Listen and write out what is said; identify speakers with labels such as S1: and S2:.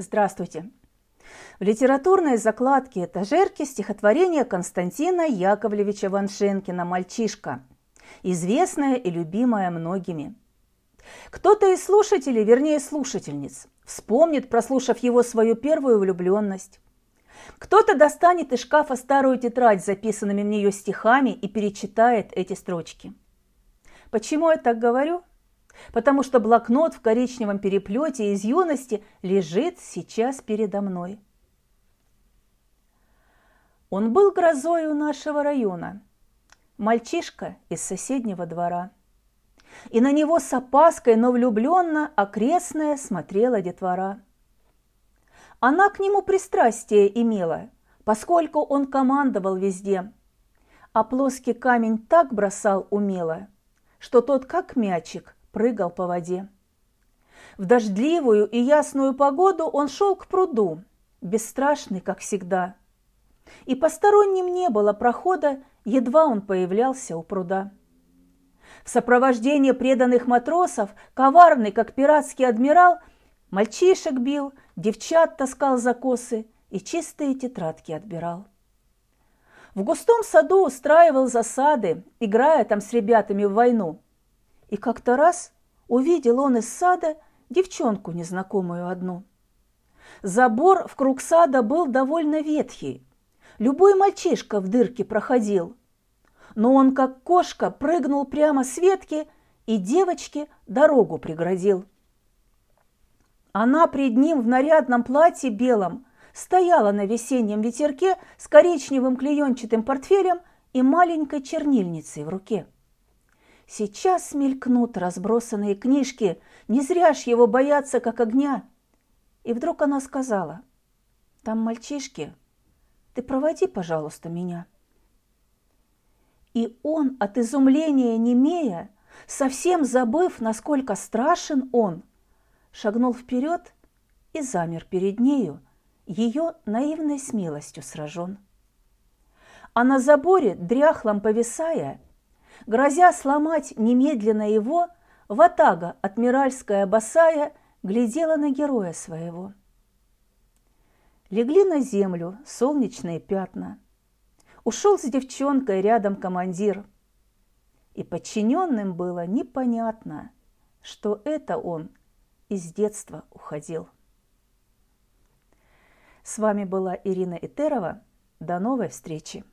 S1: Здравствуйте! В литературной закладке этажерки стихотворение Константина Яковлевича Ваншенкина «Мальчишка», известное и любимое многими. Кто-то из слушателей, вернее слушательниц, вспомнит, прослушав его свою первую влюбленность. Кто-то достанет из шкафа старую тетрадь с записанными в нее стихами и перечитает эти строчки. Почему я так говорю? Потому что блокнот в коричневом переплете из юности лежит сейчас передо мной. Он был грозой у нашего района, мальчишка из соседнего двора. И на него с опаской, но влюбленно окрестная смотрела детвора. Она к нему пристрастие имела, поскольку он командовал везде, а плоский камень так бросал умело, что тот, как мячик, прыгал по воде. В дождливую и ясную погоду он шел к пруду, бесстрашный, как всегда. И посторонним не было прохода, едва он появлялся у пруда. В сопровождении преданных матросов, коварный, как пиратский адмирал, мальчишек бил, девчат таскал за косы и чистые тетрадки отбирал. В густом саду устраивал засады, играя там с ребятами в войну – и как-то раз увидел он из сада девчонку незнакомую одну. Забор в круг сада был довольно ветхий. Любой мальчишка в дырке проходил. Но он, как кошка, прыгнул прямо с ветки и девочке дорогу преградил. Она пред ним в нарядном платье белом стояла на весеннем ветерке с коричневым клеенчатым портфелем и маленькой чернильницей в руке. Сейчас мелькнут разбросанные книжки, не зря ж его боятся, как огня. И вдруг она сказала, там мальчишки, ты проводи, пожалуйста, меня. И он от изумления немея, совсем забыв, насколько страшен он, шагнул вперед и замер перед нею, ее наивной смелостью сражен. А на заборе, дряхлом повисая, Грозя сломать немедленно его, Ватага, адмиральская босая, глядела на героя своего. Легли на землю солнечные пятна. Ушел с девчонкой рядом командир. И подчиненным было непонятно, что это он из детства уходил. С вами была Ирина Итерова. До новой встречи!